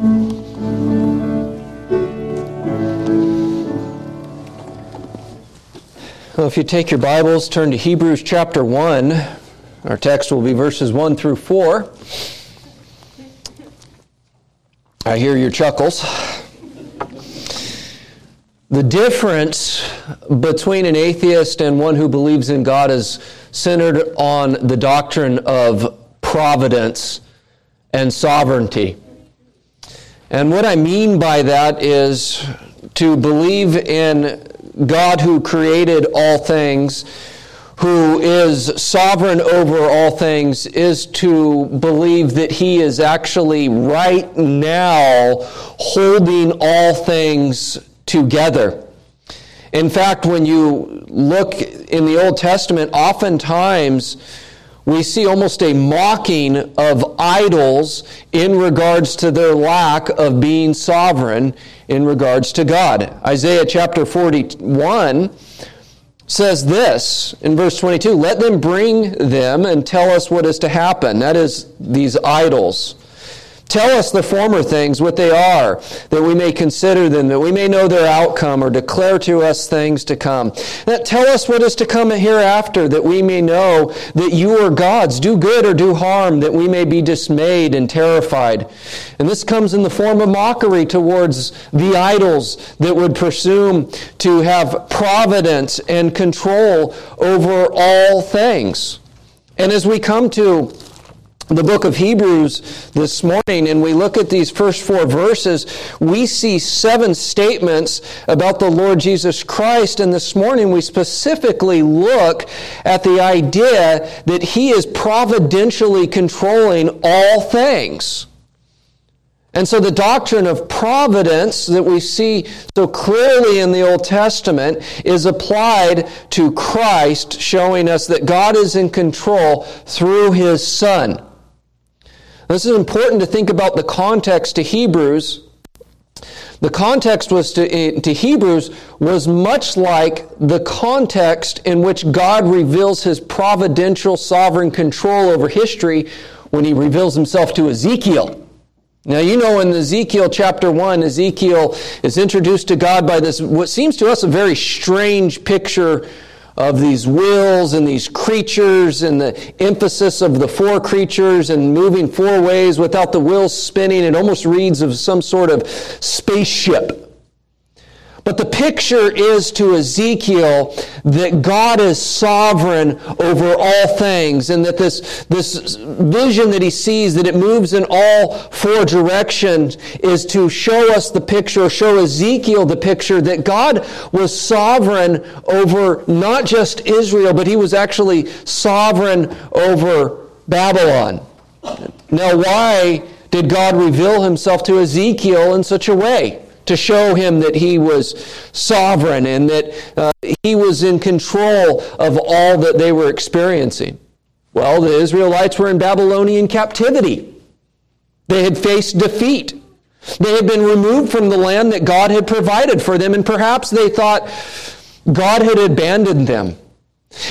Well, if you take your Bibles, turn to Hebrews chapter 1. Our text will be verses 1 through 4. I hear your chuckles. The difference between an atheist and one who believes in God is centered on the doctrine of providence and sovereignty. And what I mean by that is to believe in God who created all things, who is sovereign over all things, is to believe that He is actually right now holding all things together. In fact, when you look in the Old Testament, oftentimes we see almost a mocking of idols in regards to their lack of being sovereign in regards to God. Isaiah chapter 41 says this in verse 22 Let them bring them and tell us what is to happen. That is, these idols. Tell us the former things, what they are, that we may consider them, that we may know their outcome, or declare to us things to come. That tell us what is to come hereafter, that we may know that you are gods. Do good or do harm, that we may be dismayed and terrified. And this comes in the form of mockery towards the idols that would presume to have providence and control over all things. And as we come to the book of Hebrews this morning and we look at these first four verses, we see seven statements about the Lord Jesus Christ. And this morning we specifically look at the idea that He is providentially controlling all things. And so the doctrine of providence that we see so clearly in the Old Testament is applied to Christ, showing us that God is in control through His Son. This is important to think about the context to Hebrews. The context was to, eh, to Hebrews was much like the context in which God reveals his providential sovereign control over history when he reveals himself to Ezekiel. Now, you know, in Ezekiel chapter 1, Ezekiel is introduced to God by this, what seems to us a very strange picture of these wills and these creatures and the emphasis of the four creatures and moving four ways without the wheels spinning. It almost reads of some sort of spaceship. But the picture is to Ezekiel that God is sovereign over all things and that this, this vision that he sees, that it moves in all four directions, is to show us the picture, show Ezekiel the picture that God was sovereign over not just Israel, but he was actually sovereign over Babylon. Now, why did God reveal himself to Ezekiel in such a way? To show him that he was sovereign and that uh, he was in control of all that they were experiencing. Well, the Israelites were in Babylonian captivity. They had faced defeat. They had been removed from the land that God had provided for them, and perhaps they thought God had abandoned them.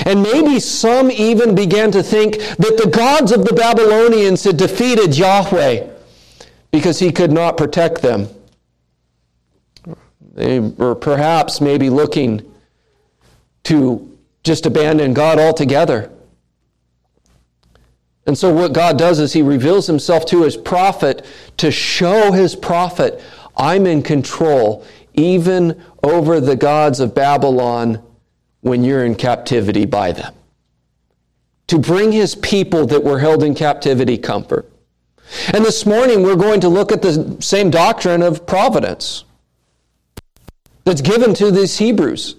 And maybe some even began to think that the gods of the Babylonians had defeated Yahweh because he could not protect them. Eh, they were perhaps maybe looking to just abandon God altogether. And so, what God does is He reveals Himself to His prophet to show His prophet, I'm in control even over the gods of Babylon when you're in captivity by them. To bring His people that were held in captivity comfort. And this morning, we're going to look at the same doctrine of providence that's given to these Hebrews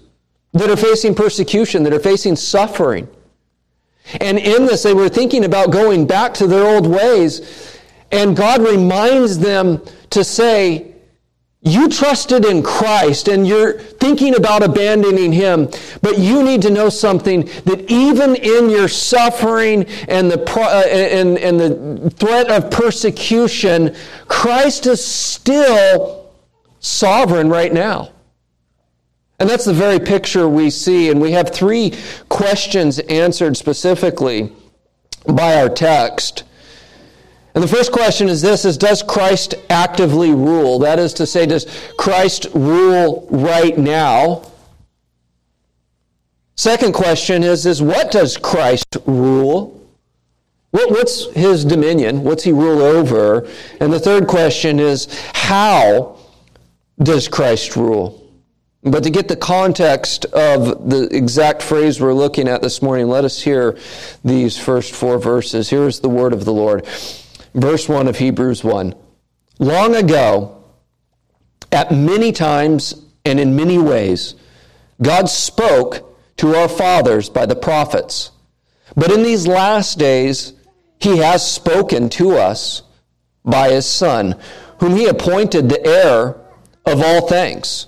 that are facing persecution, that are facing suffering. And in this, they were thinking about going back to their old ways. And God reminds them to say, You trusted in Christ and you're thinking about abandoning Him, but you need to know something that even in your suffering and the, uh, and, and the threat of persecution, Christ is still sovereign right now. And that's the very picture we see. And we have three questions answered specifically by our text. And the first question is this is does Christ actively rule? That is to say, does Christ rule right now? Second question is, is what does Christ rule? What, what's his dominion? What's he rule over? And the third question is, how does Christ rule? But to get the context of the exact phrase we're looking at this morning, let us hear these first four verses. Here is the word of the Lord. Verse 1 of Hebrews 1. Long ago, at many times and in many ways, God spoke to our fathers by the prophets. But in these last days, he has spoken to us by his Son, whom he appointed the heir of all things,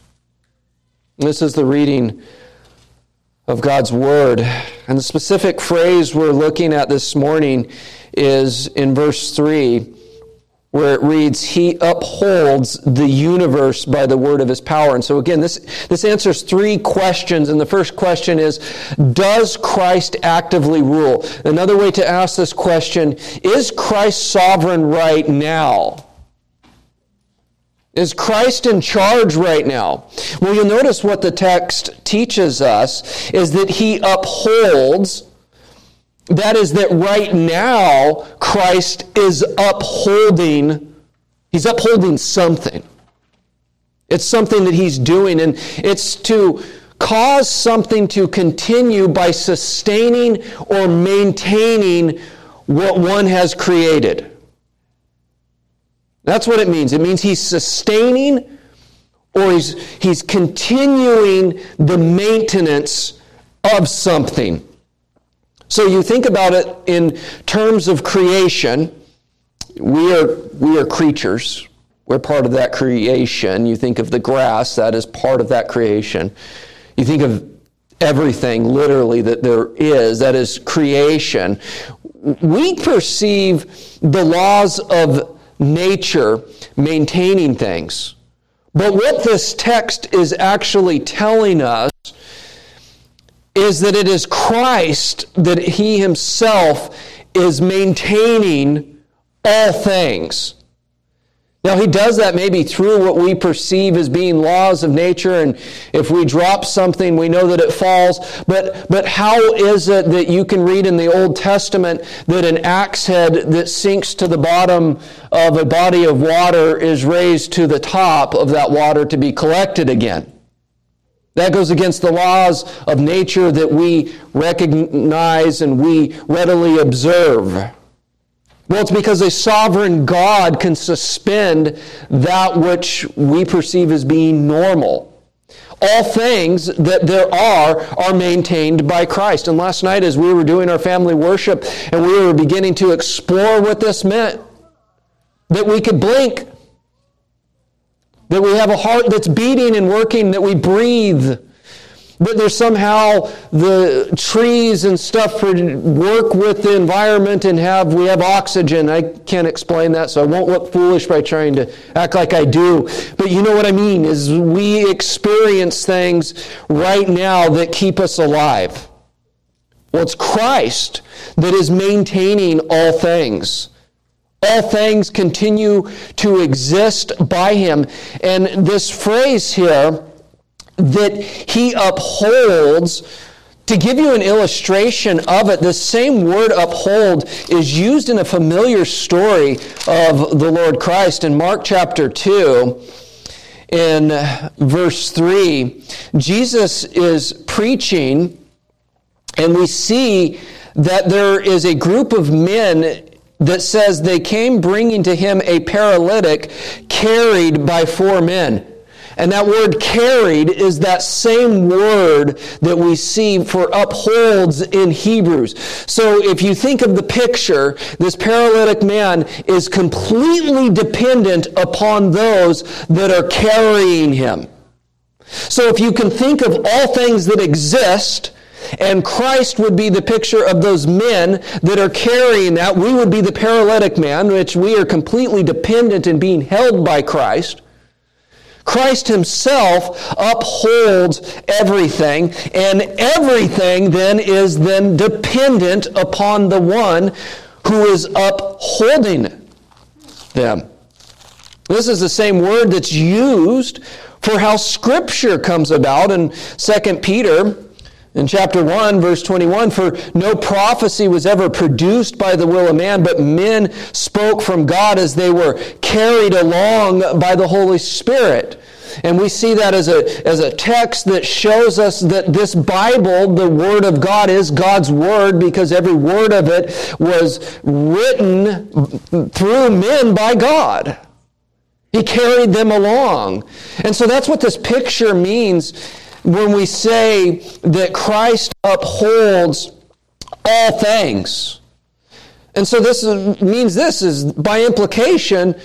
This is the reading of God's Word. And the specific phrase we're looking at this morning is in verse 3 where it reads, He upholds the universe by the word of His power. And so again, this, this answers three questions. And the first question is, Does Christ actively rule? Another way to ask this question, Is Christ sovereign right now? Is Christ in charge right now? Well, you'll notice what the text teaches us is that He upholds that is, that right now, Christ is upholding, he's upholding something. It's something that he's doing, and it's to cause something to continue by sustaining or maintaining what one has created. That's what it means. It means he's sustaining or he's, he's continuing the maintenance of something. So you think about it in terms of creation. We are, we are creatures. We're part of that creation. You think of the grass, that is part of that creation. You think of everything, literally, that there is, that is creation. We perceive the laws of nature maintaining things. But what this text is actually telling us is that it is Christ that he himself is maintaining all things. Now, he does that maybe through what we perceive as being laws of nature, and if we drop something, we know that it falls. But, but how is it that you can read in the Old Testament that an axe head that sinks to the bottom of a body of water is raised to the top of that water to be collected again? That goes against the laws of nature that we recognize and we readily observe. Well, it's because a sovereign God can suspend that which we perceive as being normal. All things that there are are maintained by Christ. And last night, as we were doing our family worship and we were beginning to explore what this meant, that we could blink that we have a heart that's beating and working, that we breathe, that there's somehow the trees and stuff work with the environment and have we have oxygen. I can't explain that, so I won't look foolish by trying to act like I do. But you know what I mean is we experience things right now that keep us alive. Well, it's Christ that is maintaining all things. All things continue to exist by him. And this phrase here, that he upholds, to give you an illustration of it, the same word uphold is used in a familiar story of the Lord Christ in Mark chapter 2. In verse 3, Jesus is preaching, and we see that there is a group of men that says they came bringing to him a paralytic carried by four men. And that word carried is that same word that we see for upholds in Hebrews. So if you think of the picture, this paralytic man is completely dependent upon those that are carrying him. So if you can think of all things that exist, and Christ would be the picture of those men that are carrying that. We would be the paralytic man, which we are completely dependent in being held by Christ. Christ himself upholds everything, and everything then is then dependent upon the one who is upholding them. This is the same word that's used for how scripture comes about in 2 Peter in chapter 1, verse 21, for no prophecy was ever produced by the will of man, but men spoke from God as they were carried along by the Holy Spirit. And we see that as a, as a text that shows us that this Bible, the Word of God, is God's Word because every word of it was written through men by God. He carried them along. And so that's what this picture means when we say that Christ upholds all things. And so this is, means this is by implication,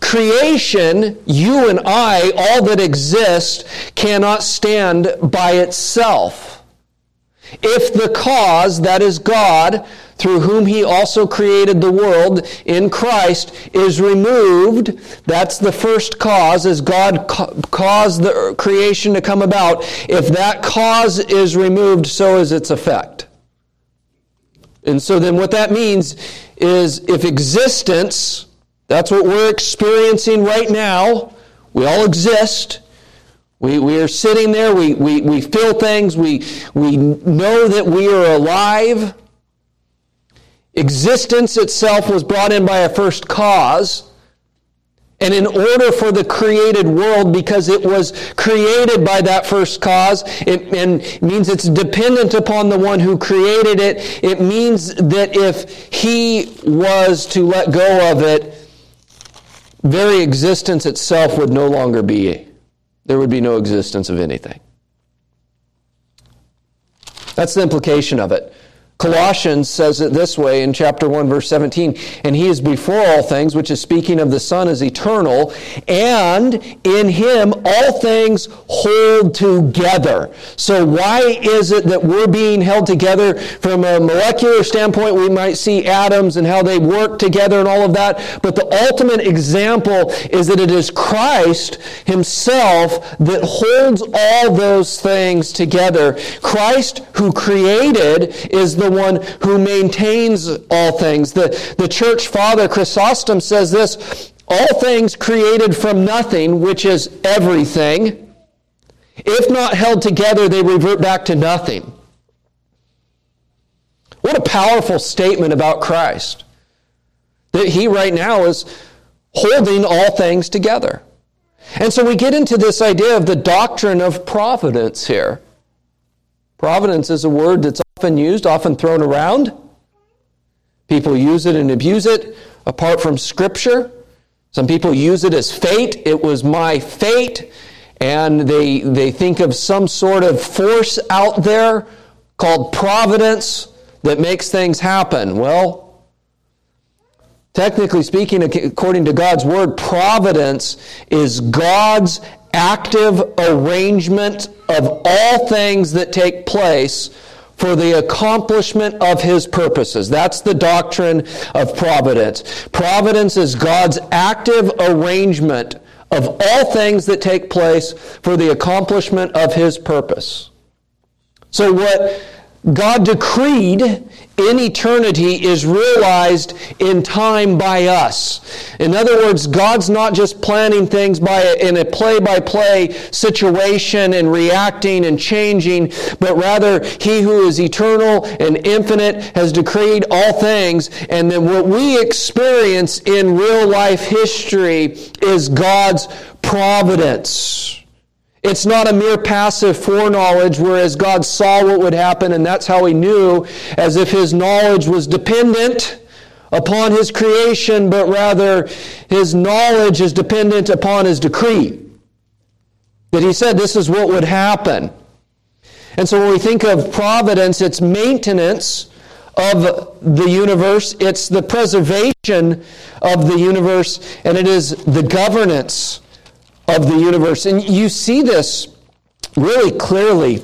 creation, you and I, all that exists, cannot stand by itself. If the cause, that is God, through whom he also created the world in Christ is removed. That's the first cause, as God caused the creation to come about. If that cause is removed, so is its effect. And so then what that means is if existence, that's what we're experiencing right now, we all exist. We, we are sitting there, we, we, we feel things, we, we know that we are alive. Existence itself was brought in by a first cause. And in order for the created world, because it was created by that first cause, it and means it's dependent upon the one who created it. It means that if he was to let go of it, very existence itself would no longer be. There would be no existence of anything. That's the implication of it. Colossians says it this way in chapter 1, verse 17. And he is before all things, which is speaking of the Son as eternal, and in him all things hold together. So, why is it that we're being held together? From a molecular standpoint, we might see atoms and how they work together and all of that. But the ultimate example is that it is Christ himself that holds all those things together. Christ, who created, is the the one who maintains all things. The, the church father, Chrysostom, says this all things created from nothing, which is everything, if not held together, they revert back to nothing. What a powerful statement about Christ. That he right now is holding all things together. And so we get into this idea of the doctrine of providence here. Providence is a word that's often used, often thrown around. People use it and abuse it apart from Scripture. Some people use it as fate. It was my fate. And they, they think of some sort of force out there called providence that makes things happen. Well, technically speaking, according to God's Word, providence is God's active arrangement of all things that take place for the accomplishment of his purposes. That's the doctrine of providence. Providence is God's active arrangement of all things that take place for the accomplishment of his purpose. So, what God decreed in eternity is realized in time by us. In other words, God's not just planning things by in a play-by-play situation and reacting and changing, but rather he who is eternal and infinite has decreed all things, and then what we experience in real life history is God's providence. It's not a mere passive foreknowledge, whereas God saw what would happen and that's how he knew, as if his knowledge was dependent upon his creation, but rather his knowledge is dependent upon his decree. That he said this is what would happen. And so when we think of providence, it's maintenance of the universe, it's the preservation of the universe, and it is the governance of the universe. And you see this really clearly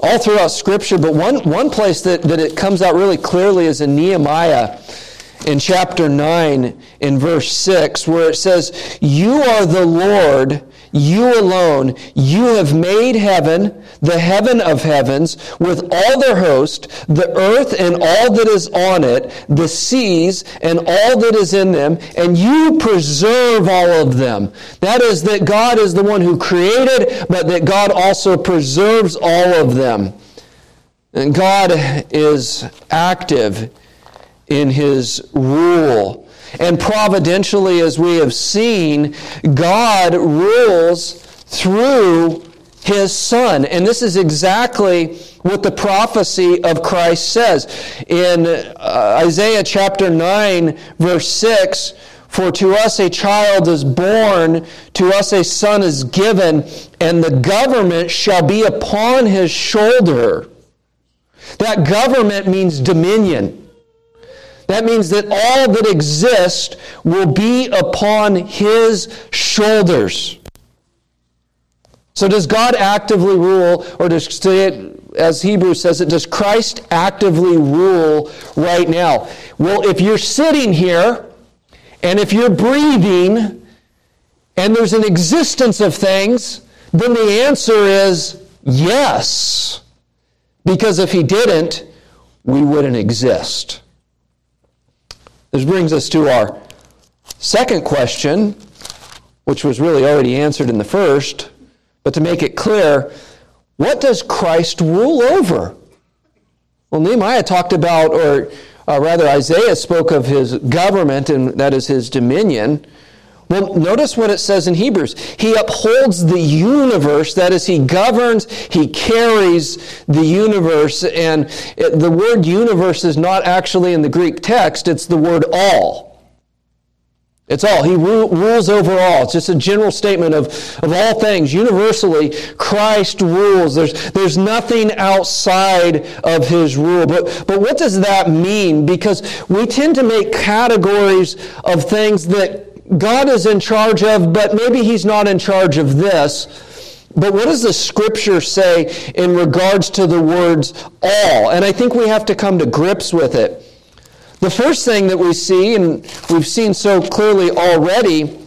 all throughout Scripture, but one, one place that, that it comes out really clearly is in Nehemiah in chapter 9 in verse 6, where it says, You are the Lord you alone, you have made heaven, the heaven of heavens, with all their host, the earth and all that is on it, the seas and all that is in them, and you preserve all of them. That is, that God is the one who created, but that God also preserves all of them. And God is active in his rule and providentially, as we have seen, God rules through his son. And this is exactly what the prophecy of Christ says. In uh, Isaiah chapter 9, verse 6, for to us a child is born, to us a son is given, and the government shall be upon his shoulder. That government means dominion. That means that all that exists will be upon his shoulders. So, does God actively rule, or does it, as Hebrews says it, does Christ actively rule right now? Well, if you're sitting here and if you're breathing and there's an existence of things, then the answer is yes. Because if he didn't, we wouldn't exist. This brings us to our second question, which was really already answered in the first, but to make it clear, what does Christ rule over? Well, Nehemiah talked about, or uh, rather, Isaiah spoke of his government, and that is his dominion. Well, notice what it says in Hebrews. He upholds the universe, that is, he governs, he carries the universe. And it, the word universe is not actually in the Greek text, it's the word all. It's all. He ru- rules over all. It's just a general statement of, of all things. Universally, Christ rules. There's, there's nothing outside of his rule. But, but what does that mean? Because we tend to make categories of things that God is in charge of, but maybe He's not in charge of this. But what does the scripture say in regards to the words all? And I think we have to come to grips with it. The first thing that we see, and we've seen so clearly already,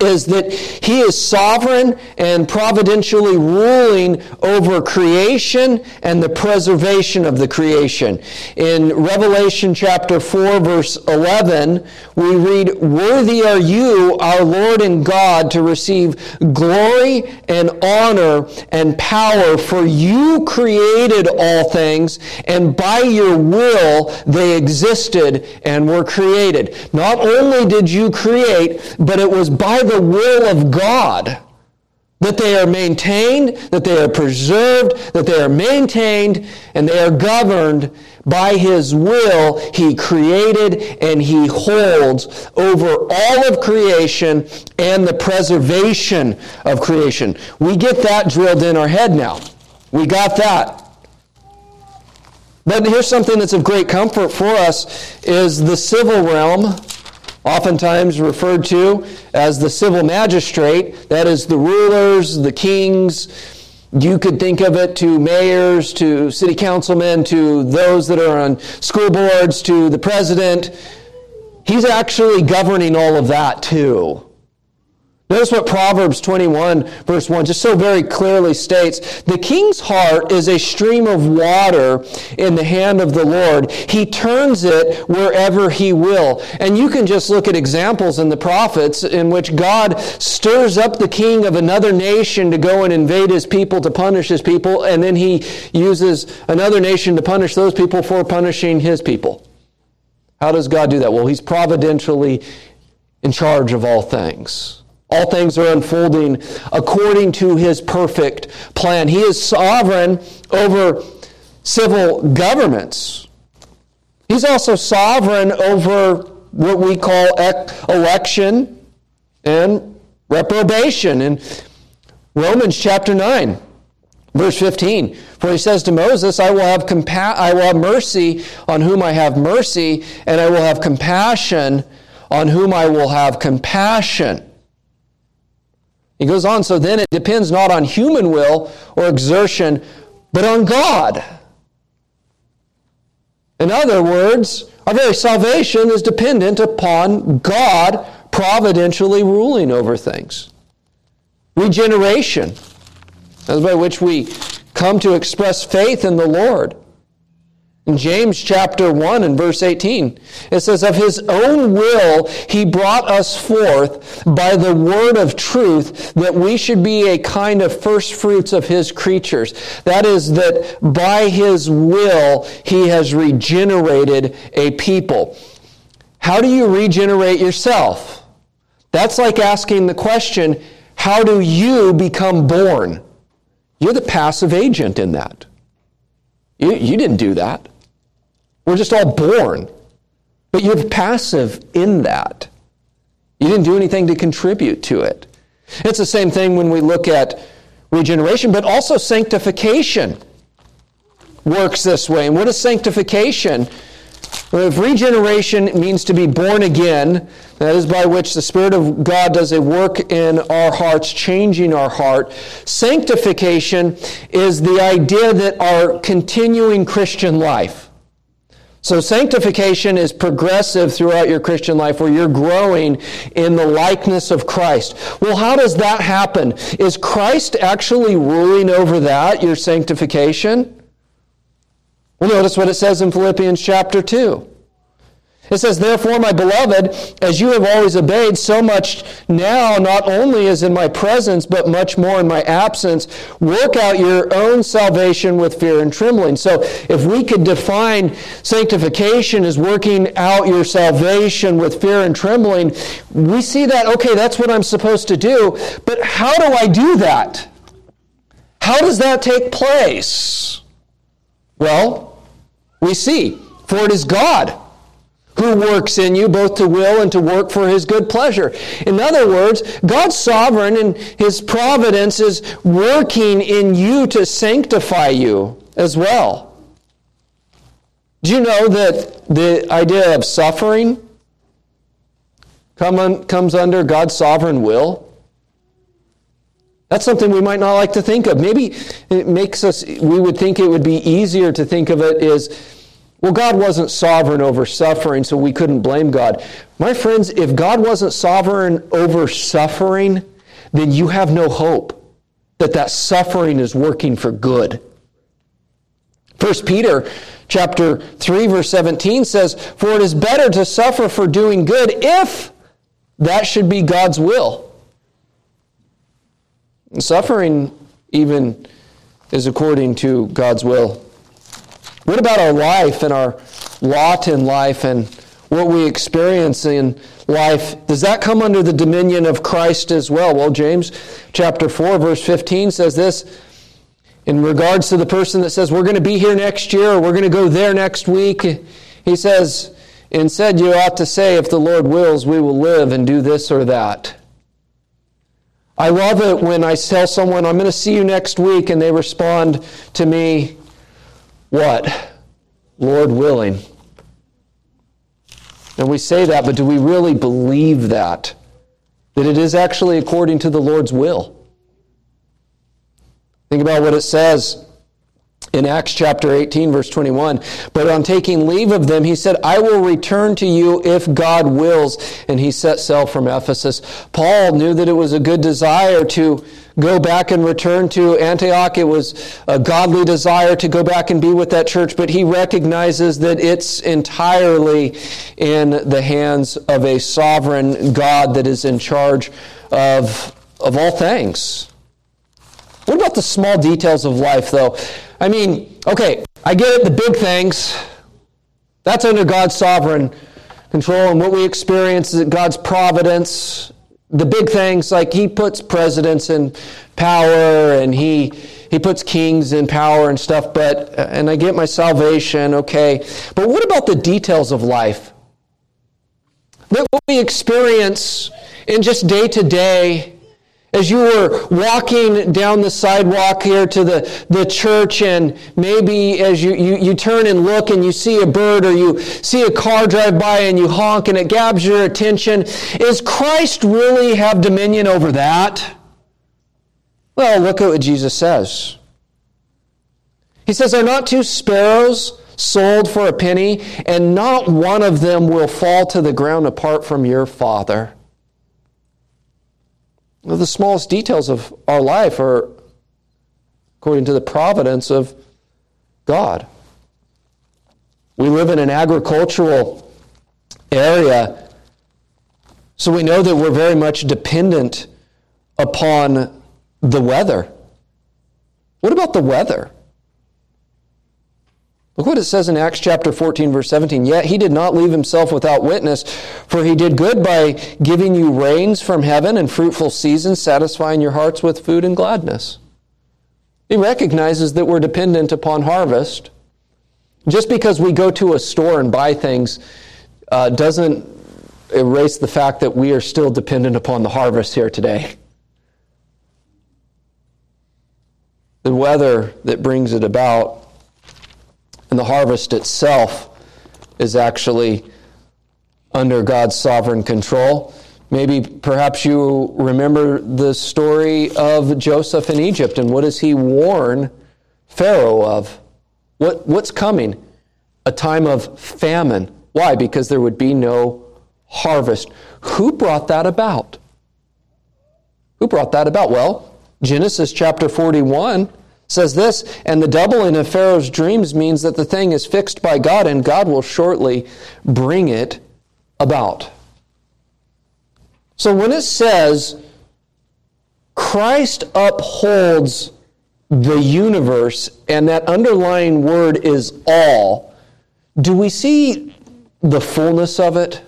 is that he is sovereign and providentially ruling over creation and the preservation of the creation. In Revelation chapter 4 verse 11, we read, Worthy are you, our Lord and God, to receive glory and honor and power, for you created all things, and by your will they existed and were created. Not only did you create, but it was by the will of God that they are maintained, that they are preserved, that they are maintained, and they are governed by His will. He created and He holds over all of creation and the preservation of creation. We get that drilled in our head now. We got that. But here's something that's of great comfort for us is the civil realm oftentimes referred to as the civil magistrate. That is the rulers, the kings. You could think of it to mayors, to city councilmen, to those that are on school boards, to the president. He's actually governing all of that too. Notice what Proverbs 21, verse 1, just so very clearly states The king's heart is a stream of water in the hand of the Lord. He turns it wherever he will. And you can just look at examples in the prophets in which God stirs up the king of another nation to go and invade his people, to punish his people, and then he uses another nation to punish those people for punishing his people. How does God do that? Well, he's providentially in charge of all things. All things are unfolding according to his perfect plan. He is sovereign over civil governments. He's also sovereign over what we call election and reprobation. in Romans chapter 9, verse 15. For he says to Moses, I will have compa- I will have mercy on whom I have mercy, and I will have compassion on whom I will have compassion. He goes on, so then it depends not on human will or exertion, but on God. In other words, our very salvation is dependent upon God providentially ruling over things. Regeneration, as by which we come to express faith in the Lord. In James chapter 1 and verse 18, it says, Of his own will he brought us forth by the word of truth, that we should be a kind of first fruits of his creatures. That is, that by his will he has regenerated a people. How do you regenerate yourself? That's like asking the question, How do you become born? You're the passive agent in that. You, you didn't do that. We're just all born. But you're passive in that. You didn't do anything to contribute to it. It's the same thing when we look at regeneration, but also sanctification works this way. And what is sanctification? Well, if regeneration means to be born again, that is by which the Spirit of God does a work in our hearts, changing our heart. Sanctification is the idea that our continuing Christian life, so, sanctification is progressive throughout your Christian life where you're growing in the likeness of Christ. Well, how does that happen? Is Christ actually ruling over that, your sanctification? Well, notice what it says in Philippians chapter 2. It says, Therefore, my beloved, as you have always obeyed, so much now, not only as in my presence, but much more in my absence, work out your own salvation with fear and trembling. So, if we could define sanctification as working out your salvation with fear and trembling, we see that, okay, that's what I'm supposed to do. But how do I do that? How does that take place? Well, we see, for it is God who works in you both to will and to work for his good pleasure. In other words, God's sovereign and his providence is working in you to sanctify you as well. Do you know that the idea of suffering comes under God's sovereign will? That's something we might not like to think of. Maybe it makes us, we would think it would be easier to think of it as well, God wasn't sovereign over suffering, so we couldn't blame God. My friends, if God wasn't sovereign over suffering, then you have no hope that that suffering is working for good. 1 Peter chapter 3 verse 17 says, "For it is better to suffer for doing good if that should be God's will." And suffering even is according to God's will. What about our life and our lot in life and what we experience in life? Does that come under the dominion of Christ as well? Well, James chapter 4, verse 15 says this in regards to the person that says, We're going to be here next year or we're going to go there next week. He says, Instead, you ought to say, If the Lord wills, we will live and do this or that. I love it when I tell someone, I'm going to see you next week, and they respond to me, what? Lord willing. And we say that, but do we really believe that? That it is actually according to the Lord's will? Think about what it says in Acts chapter 18, verse 21. But on taking leave of them, he said, I will return to you if God wills. And he set sail from Ephesus. Paul knew that it was a good desire to go back and return to Antioch. It was a godly desire to go back and be with that church, but he recognizes that it's entirely in the hands of a sovereign God that is in charge of, of all things. What about the small details of life, though? I mean, okay, I get it, the big things. That's under God's sovereign control, and what we experience is God's providence the big things like he puts presidents in power and he he puts kings in power and stuff but uh, and i get my salvation okay. But what about the details of life? That what we experience in just day to day As you were walking down the sidewalk here to the, the church, and maybe as you, you, you turn and look and you see a bird or you see a car drive by and you honk and it grabs your attention, is Christ really have dominion over that? Well, look at what Jesus says. He says, Are not two sparrows sold for a penny, and not one of them will fall to the ground apart from your Father? The smallest details of our life are according to the providence of God. We live in an agricultural area, so we know that we're very much dependent upon the weather. What about the weather? Look what it says in Acts chapter 14, verse 17. Yet he did not leave himself without witness, for he did good by giving you rains from heaven and fruitful seasons, satisfying your hearts with food and gladness. He recognizes that we're dependent upon harvest. Just because we go to a store and buy things uh, doesn't erase the fact that we are still dependent upon the harvest here today. The weather that brings it about and the harvest itself is actually under God's sovereign control. Maybe perhaps you remember the story of Joseph in Egypt and what does he warn Pharaoh of? What, what's coming? A time of famine. Why? Because there would be no harvest. Who brought that about? Who brought that about? Well, Genesis chapter 41 says this, and the doubling of Pharaoh's dreams means that the thing is fixed by God and God will shortly bring it about. So when it says Christ upholds the universe and that underlying word is all, do we see the fullness of it?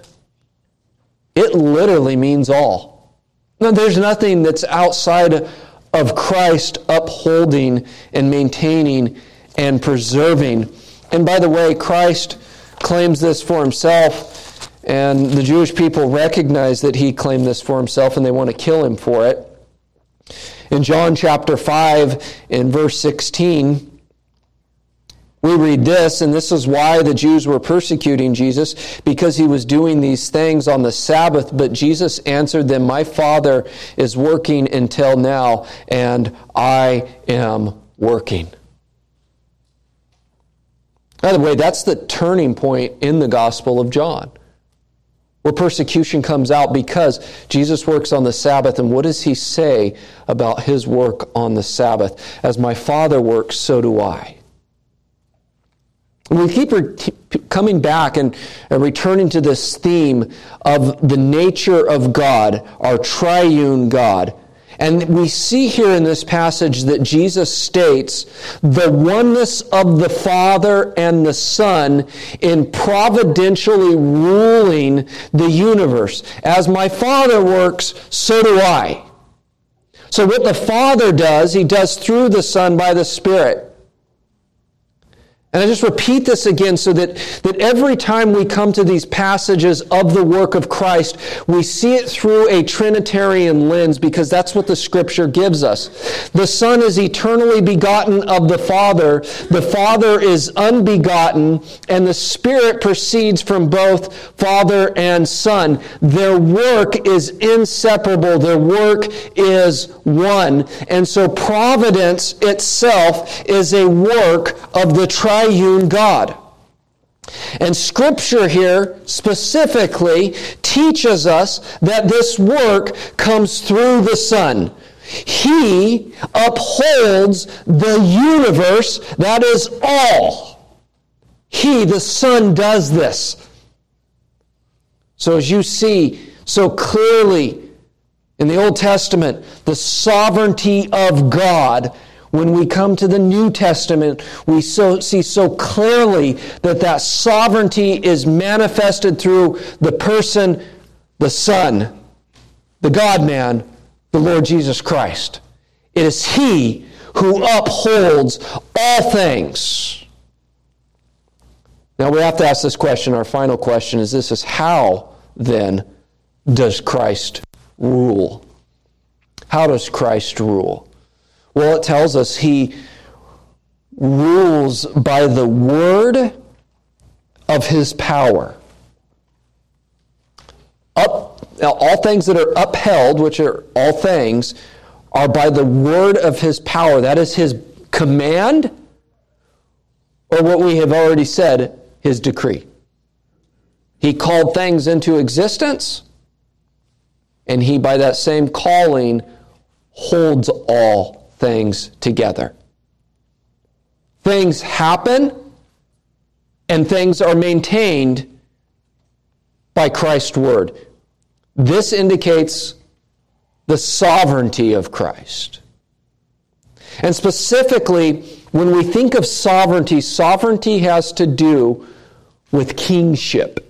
It literally means all. There's nothing that's outside of Christ upholding and maintaining and preserving. And by the way, Christ claims this for himself, and the Jewish people recognize that he claimed this for himself and they want to kill him for it. In John chapter 5, in verse 16, we read this, and this is why the Jews were persecuting Jesus, because he was doing these things on the Sabbath. But Jesus answered them, My Father is working until now, and I am working. By the way, that's the turning point in the Gospel of John, where persecution comes out because Jesus works on the Sabbath. And what does he say about his work on the Sabbath? As my Father works, so do I. We keep coming back and, returning to this theme of the nature of God, our triune God. And we see here in this passage that Jesus states the oneness of the Father and the Son in providentially ruling the universe. As my Father works, so do I. So, what the Father does, He does through the Son by the Spirit. And I just repeat this again so that, that every time we come to these passages of the work of Christ, we see it through a Trinitarian lens because that's what the Scripture gives us. The Son is eternally begotten of the Father, the Father is unbegotten, and the Spirit proceeds from both Father and Son. Their work is inseparable, their work is one. And so providence itself is a work of the tri triune God. And scripture here specifically teaches us that this work comes through the Son. He upholds the universe, that is all. He, the Son, does this. So as you see so clearly in the Old Testament, the sovereignty of God when we come to the New Testament, we so, see so clearly that that sovereignty is manifested through the person, the Son, the God man, the Lord Jesus Christ. It is He who upholds all things. Now we have to ask this question. Our final question is this is how then does Christ rule? How does Christ rule? Well, it tells us he rules by the word of his power. Up, all things that are upheld, which are all things, are by the word of his power. That is his command, or what we have already said, his decree. He called things into existence, and he, by that same calling, holds all things together. Things happen, and things are maintained by Christ's word. This indicates the sovereignty of Christ. And specifically, when we think of sovereignty, sovereignty has to do with kingship.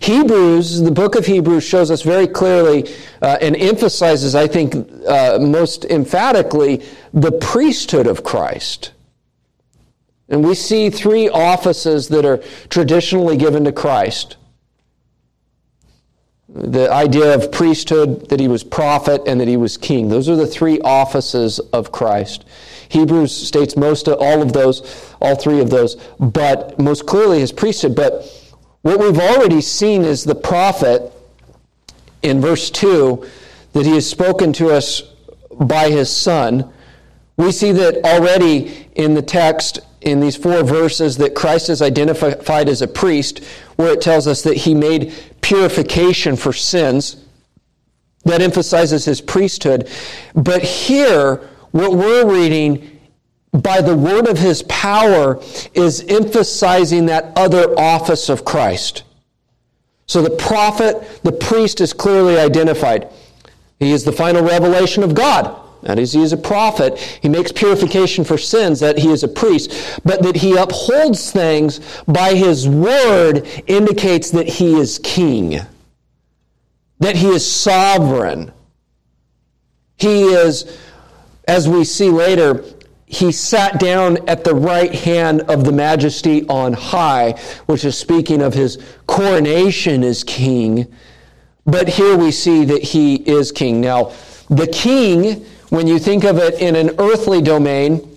Hebrews, the book of Hebrews shows us very clearly uh, and emphasizes, I think, uh, most emphatically, the priesthood of Christ. And we see three offices that are traditionally given to Christ the idea of priesthood, that he was prophet, and that he was king. Those are the three offices of Christ. Hebrews states most of all of those, all three of those, but most clearly his priesthood. But what we've already seen is the prophet in verse 2 that he has spoken to us by his son. We see that already in the text in these four verses that Christ is identified as a priest, where it tells us that he made purification for sins. That emphasizes his priesthood. But here, what we're reading by the word of his power is emphasizing that other office of Christ. So the prophet, the priest is clearly identified. He is the final revelation of God. That is, he is a prophet. He makes purification for sins, that he is a priest. But that he upholds things by his word indicates that he is king, that he is sovereign. He is, as we see later, he sat down at the right hand of the majesty on high, which is speaking of his coronation as king. But here we see that he is king. Now, the king when you think of it in an earthly domain,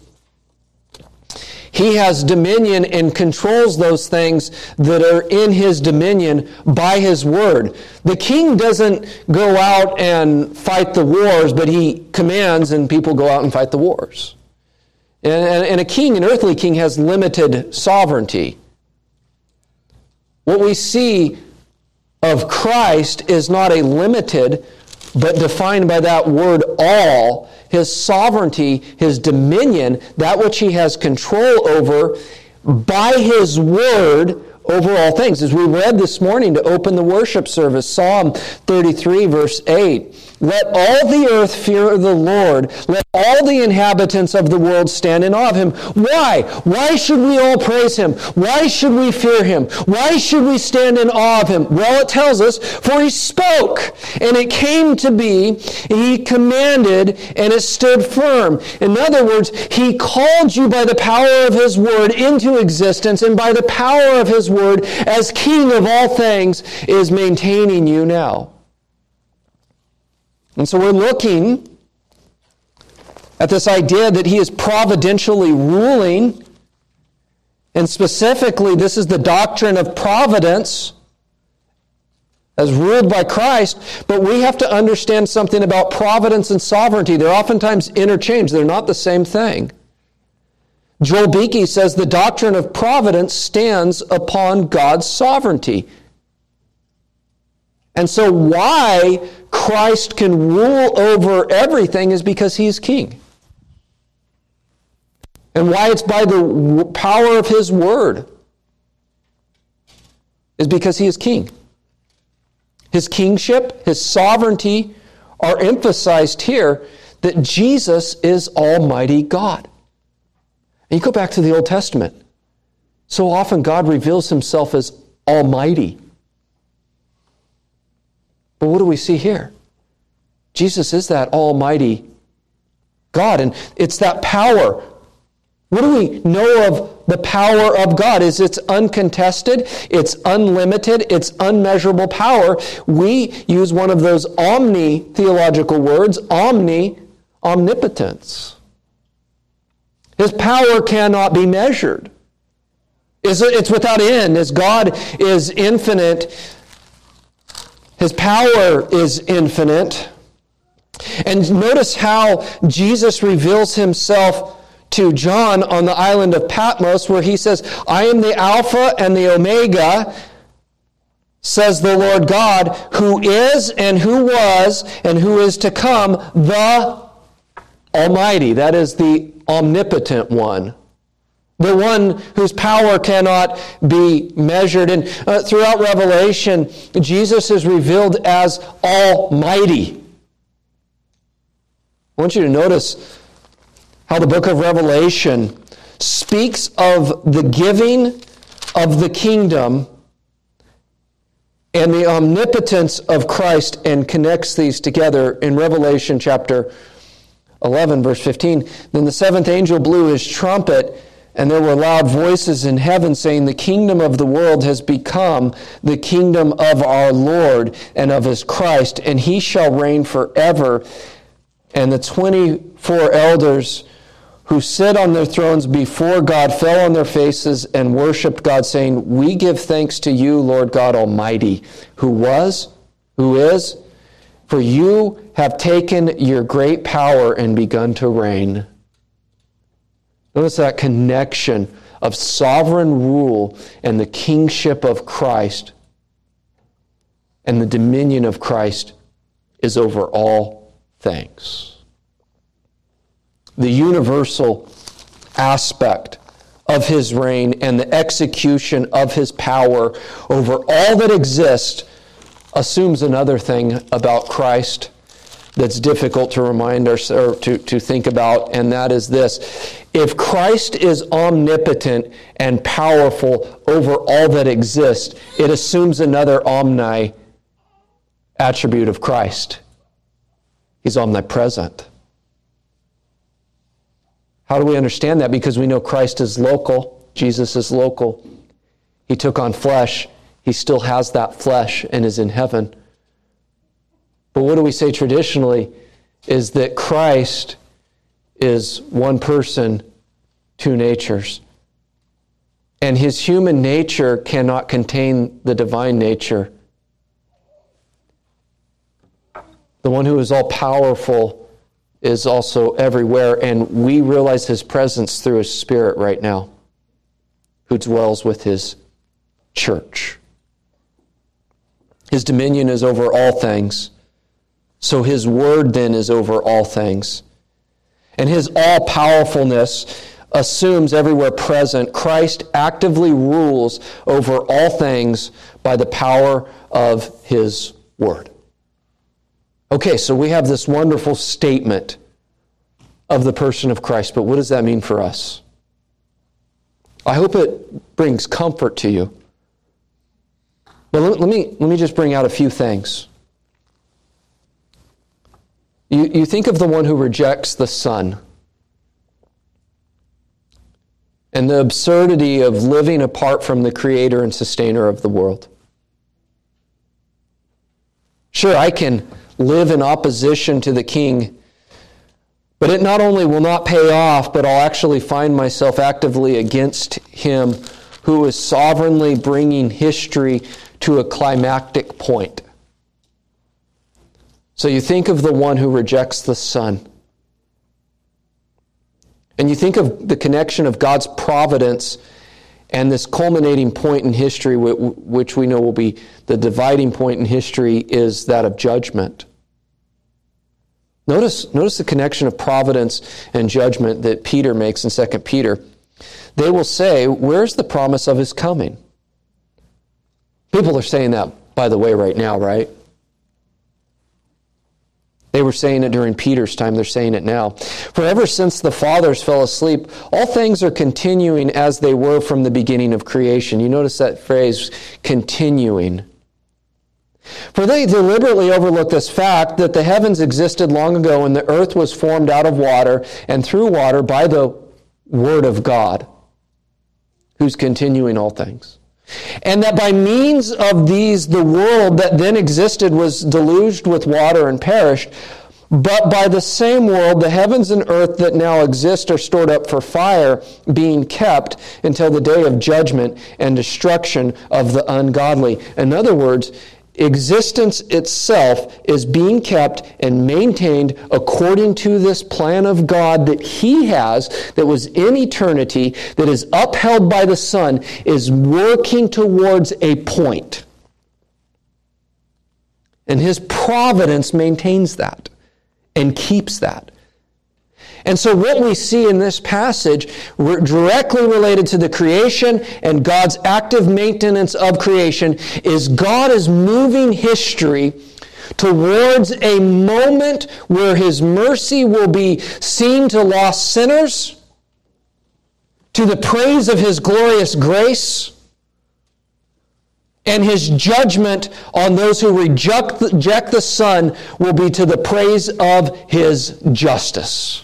he has dominion and controls those things that are in his dominion by his word. The king doesn't go out and fight the wars, but he commands and people go out and fight the wars. And, and a king, an earthly king, has limited sovereignty. What we see of Christ is not a limited but defined by that word all, his sovereignty, his dominion, that which he has control over by his word over all things. As we read this morning to open the worship service, Psalm 33, verse 8. Let all the earth fear the Lord. Let all the inhabitants of the world stand in awe of him. Why? Why should we all praise him? Why should we fear him? Why should we stand in awe of him? Well, it tells us, for he spoke, and it came to be, he commanded, and it stood firm. In other words, he called you by the power of his word into existence, and by the power of his word, as king of all things, is maintaining you now. And so we're looking at this idea that he is providentially ruling. And specifically, this is the doctrine of providence as ruled by Christ. But we have to understand something about providence and sovereignty. They're oftentimes interchanged, they're not the same thing. Joel Beeke says the doctrine of providence stands upon God's sovereignty. And so, why Christ can rule over everything is because he is king. And why it's by the power of his word is because he is king. His kingship, his sovereignty are emphasized here that Jesus is Almighty God. And you go back to the Old Testament. So often God reveals himself as Almighty. But what do we see here? Jesus is that almighty God, and it's that power What do we know of the power of God? Is it's uncontested, it's unlimited, it's unmeasurable power. We use one of those omni theological words, omni, omnipotence. His power cannot be measured. It's without end. As God is infinite, His power is infinite. And notice how Jesus reveals Himself to John on the island of Patmos, where he says, I am the Alpha and the Omega, says the Lord God, who is and who was and who is to come, the Almighty. That is the omnipotent one. The one whose power cannot be measured. And uh, throughout Revelation, Jesus is revealed as Almighty. I want you to notice how the book of Revelation speaks of the giving of the kingdom and the omnipotence of Christ and connects these together in Revelation chapter 11, verse 15. Then the seventh angel blew his trumpet, and there were loud voices in heaven saying, The kingdom of the world has become the kingdom of our Lord and of his Christ, and he shall reign forever. And the 24 elders who sit on their thrones before God fell on their faces and worshiped God, saying, We give thanks to you, Lord God Almighty, who was, who is, for you have taken your great power and begun to reign. Notice that connection of sovereign rule and the kingship of Christ and the dominion of Christ is over all things. The universal aspect of his reign and the execution of his power over all that exists assumes another thing about Christ that's difficult to remind us or to, to think about, and that is this. If Christ is omnipotent and powerful over all that exists, it assumes another omni attribute of Christ. He's omnipresent. How do we understand that? Because we know Christ is local, Jesus is local. He took on flesh, he still has that flesh and is in heaven. But what do we say traditionally is that Christ is one person, two natures. And his human nature cannot contain the divine nature. The one who is all powerful is also everywhere, and we realize his presence through his spirit right now, who dwells with his church. His dominion is over all things, so his word then is over all things. And his all powerfulness assumes everywhere present. Christ actively rules over all things by the power of his word. Okay, so we have this wonderful statement of the person of Christ, but what does that mean for us? I hope it brings comfort to you. But let, me, let me just bring out a few things. You, you think of the one who rejects the Son and the absurdity of living apart from the Creator and Sustainer of the world. Sure, I can live in opposition to the king. But it not only will not pay off, but I'll actually find myself actively against him who is sovereignly bringing history to a climactic point. So you think of the one who rejects the Son. And you think of the connection of God's providence and this culminating point in history, which we know will be the dividing point in history, is that of judgment. Notice, notice the connection of providence and judgment that Peter makes in 2 Peter. They will say, Where's the promise of his coming? People are saying that, by the way, right now, right? They were saying it during Peter's time, they're saying it now. For ever since the fathers fell asleep, all things are continuing as they were from the beginning of creation. You notice that phrase, continuing. For they deliberately overlook this fact that the heavens existed long ago and the earth was formed out of water and through water by the Word of God, who's continuing all things. And that by means of these, the world that then existed was deluged with water and perished. But by the same world, the heavens and earth that now exist are stored up for fire, being kept until the day of judgment and destruction of the ungodly. In other words, existence itself is being kept and maintained according to this plan of God that He has, that was in eternity, that is upheld by the Son, is working towards a point. And His providence maintains that and keeps that. And so, what we see in this passage, directly related to the creation and God's active maintenance of creation, is God is moving history towards a moment where His mercy will be seen to lost sinners, to the praise of His glorious grace and his judgment on those who reject, the Son will be to the praise of his justice.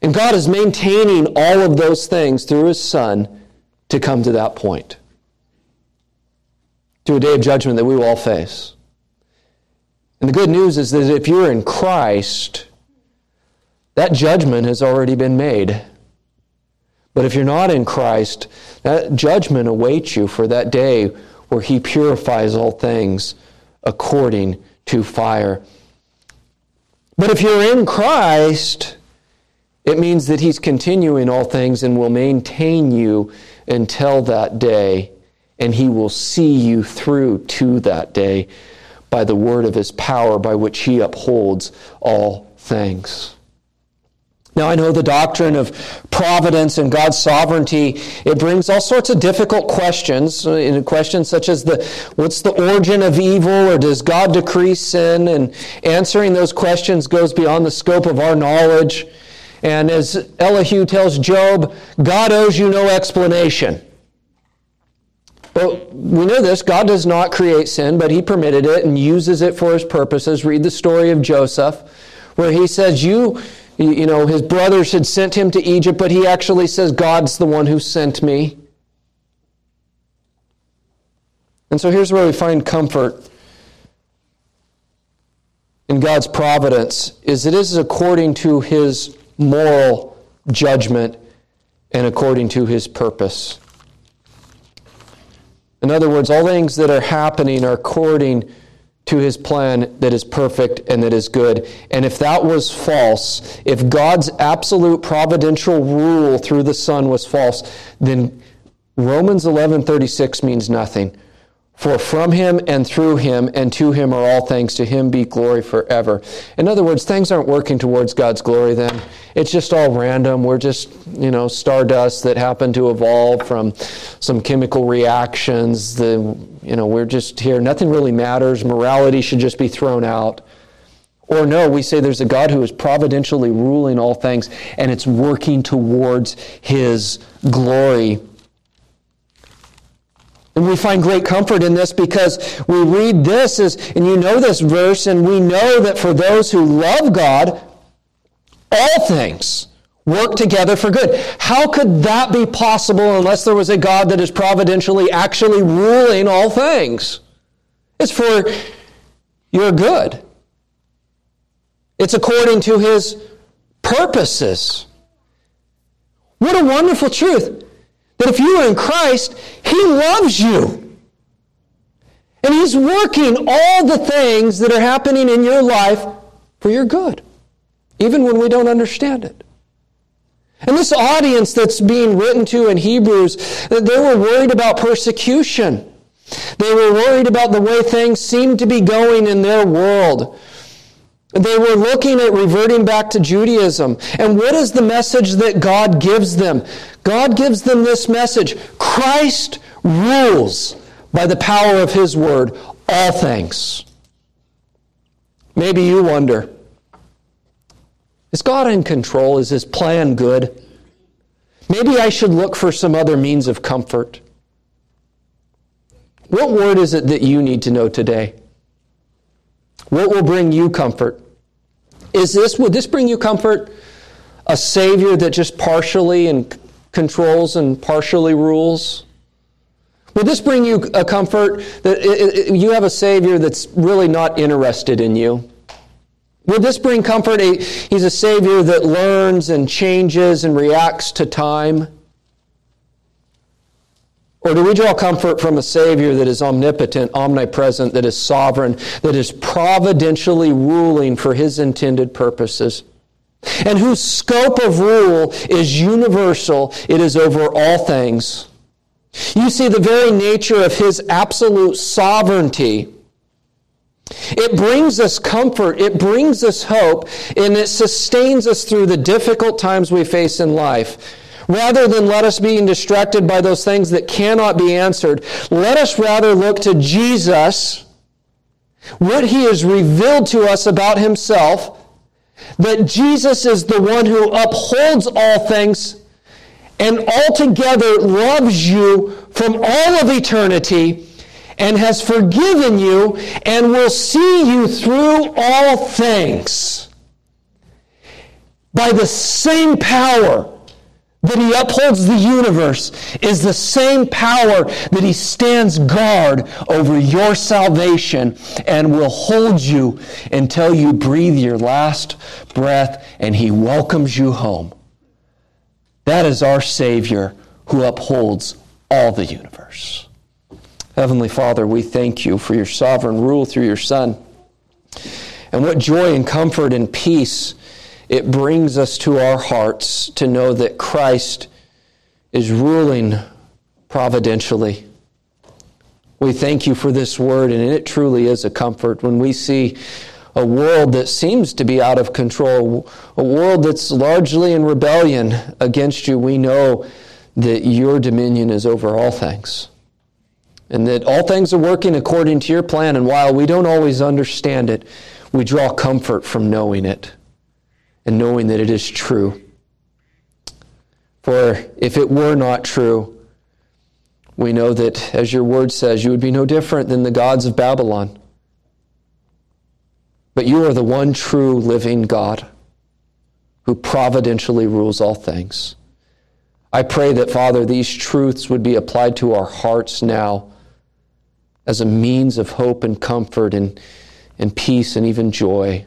And God is maintaining all of those things through His Son to come to that point, to a day of judgment that we will all face. And the good news is that if you're in Christ, that judgment has already been made. But if you're not in Christ, that judgment awaits you for that day where He purifies all things according to fire. But if you're in Christ, it means that He's continuing all things and will maintain you until that day, and He will see you through to that day by the word of His power by which He upholds all things. Now, I know the doctrine of providence and God's sovereignty, it brings all sorts of difficult questions. Uh, in questions such as the what's the origin of evil or does God decree sin? And answering those questions goes beyond the scope of our knowledge. And as Elihu tells Job, God owes you no explanation. But we know this God does not create sin, but He permitted it and uses it for His purposes. Read the story of Joseph, where He says, You, you know, his brothers had sent him to Egypt, but he actually says, God's the one who sent me. And so here's where we find comfort in God's providence is it is according to his moral judgment and according to his purpose. In other words, all things that are happening are according to his plan that is perfect and that is good. And if that was false, if God's absolute providential rule through the Son was false, then Romans 11:36 means nothing. For from him and through him and to him are all things. To him be glory forever. In other words, things aren't working towards God's glory then. It's just all random. We're just, you know, stardust that happen to evolve from some chemical reactions. The, you know, we're just here. Nothing really matters. Morality should just be thrown out. Or no, we say there's a God who is providentially ruling all things and it's working towards his glory. And we find great comfort in this because we read this as, and you know this verse, and we know that for those who love God, all things work together for good. How could that be possible unless there was a God that is providentially actually ruling all things? It's for your good. It's according to his purposes. What a wonderful truth. That if you are in Christ, He loves you. And He's working all the things that are happening in your life for your good, even when we don't understand it. And this audience that's being written to in Hebrews, they were worried about persecution. They were worried about the way things seemed to be going in their world. They were looking at reverting back to Judaism. And what is the message that God gives them? God gives them this message Christ rules by the power of His Word all things. Maybe you wonder is God in control? Is His plan good? Maybe I should look for some other means of comfort. What word is it that you need to know today? What will bring you comfort? Is this, would this bring you comfort? a Savior that just partially and controls and partially rules? Would this bring you a comfort that you have a Savior that's really not interested in you? Would this bring comfort? He's a Savior that learns and changes and reacts to time? Or do we draw comfort from a Savior that is omnipotent, omnipresent, that is sovereign, that is providentially ruling for His intended purposes? And whose scope of rule is universal, it is over all things. You see, the very nature of His absolute sovereignty it brings us comfort, it brings us hope, and it sustains us through the difficult times we face in life. Rather than let us being distracted by those things that cannot be answered, let us rather look to Jesus, what he has revealed to us about himself, that Jesus is the one who upholds all things and altogether loves you from all of eternity and has forgiven you and will see you through all things. By the same power that he upholds the universe is the same power that he stands guard over your salvation and will hold you until you breathe your last breath and he welcomes you home. That is our Savior who upholds all the universe. Heavenly Father, we thank you for your sovereign rule through your Son. And what joy and comfort and peace it brings us to our hearts to know that Christ is ruling providentially. We thank you for this word, and it truly is a comfort when we see a world that seems to be out of control, a world that's largely in rebellion against you. We know that your dominion is over all things and that all things are working according to your plan. And while we don't always understand it, we draw comfort from knowing it and knowing that it is true. For if it were not true, we know that, as your word says, you would be no different than the gods of Babylon. But you are the one true living God who providentially rules all things. I pray that, Father, these truths would be applied to our hearts now as a means of hope and comfort and, and peace and even joy.